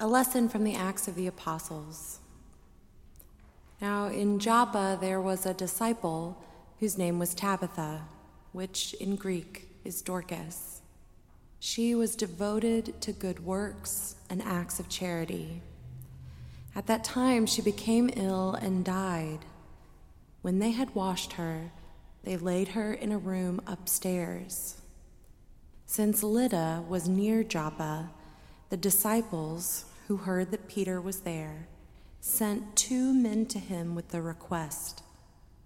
A lesson from the Acts of the Apostles. Now, in Joppa, there was a disciple whose name was Tabitha, which in Greek is Dorcas. She was devoted to good works and acts of charity. At that time, she became ill and died. When they had washed her, they laid her in a room upstairs. Since Lydda was near Joppa, the disciples, who heard that Peter was there, sent two men to him with the request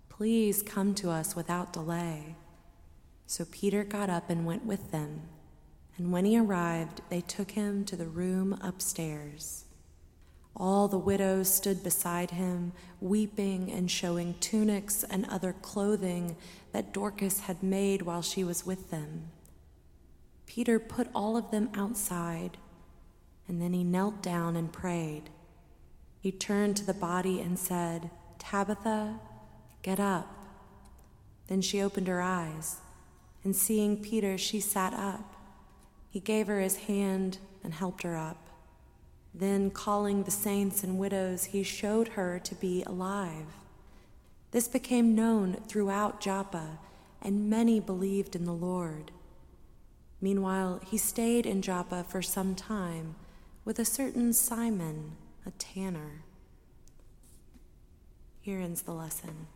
Please come to us without delay. So Peter got up and went with them. And when he arrived, they took him to the room upstairs. All the widows stood beside him, weeping and showing tunics and other clothing that Dorcas had made while she was with them. Peter put all of them outside and then he knelt down and prayed. He turned to the body and said, Tabitha, get up. Then she opened her eyes, and seeing Peter, she sat up. He gave her his hand and helped her up. Then, calling the saints and widows, he showed her to be alive. This became known throughout Joppa, and many believed in the Lord. Meanwhile, he stayed in Joppa for some time with a certain Simon, a tanner. Here ends the lesson.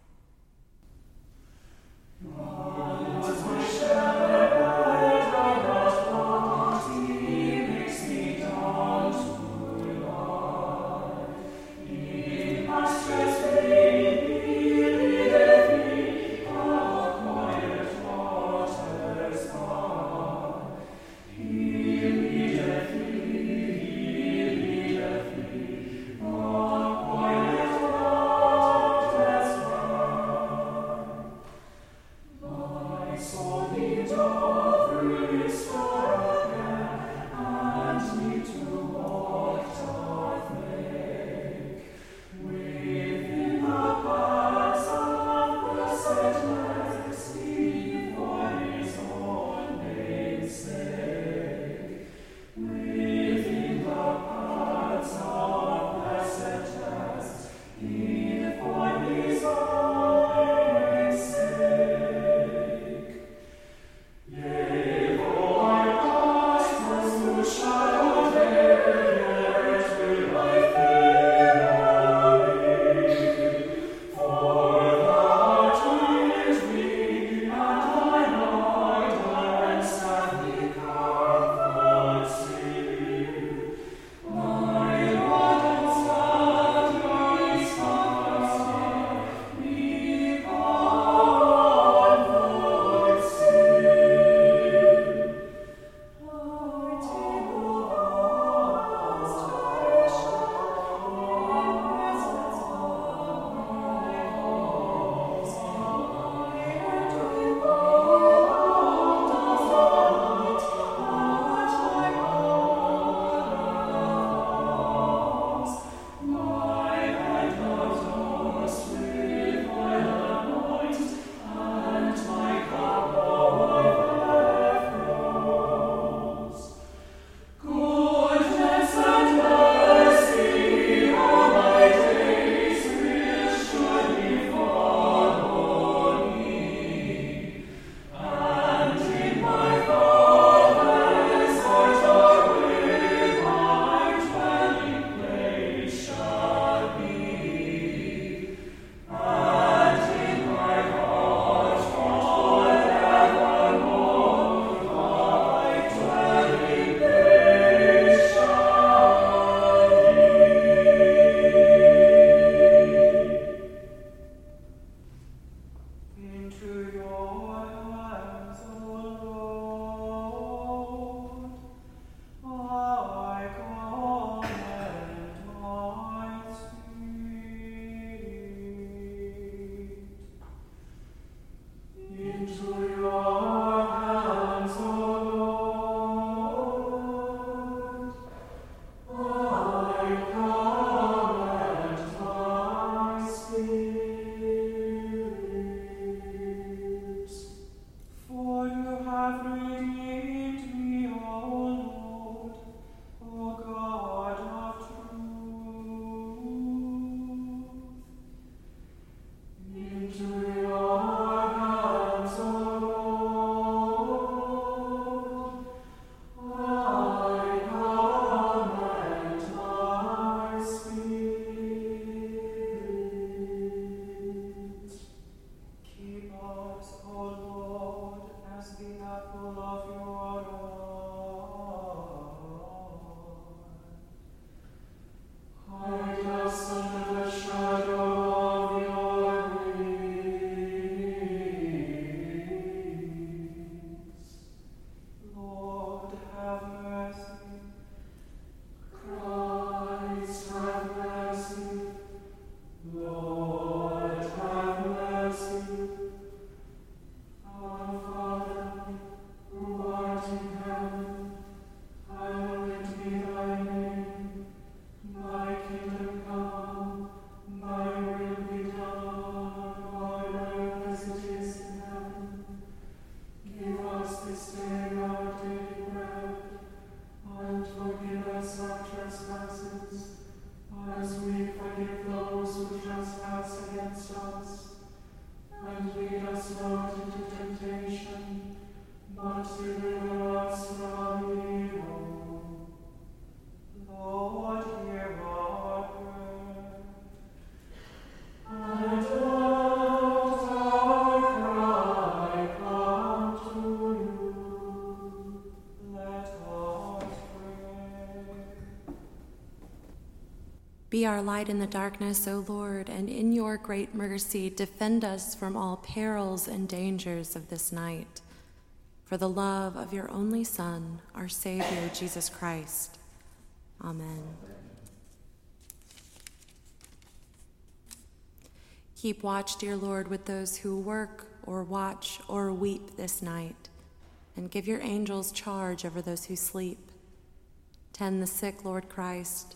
Be our light in the darkness, O Lord, and in your great mercy defend us from all perils and dangers of this night. For the love of your only Son, our Savior, Jesus Christ. Amen. Keep watch, dear Lord, with those who work or watch or weep this night, and give your angels charge over those who sleep. Tend the sick, Lord Christ.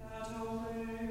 That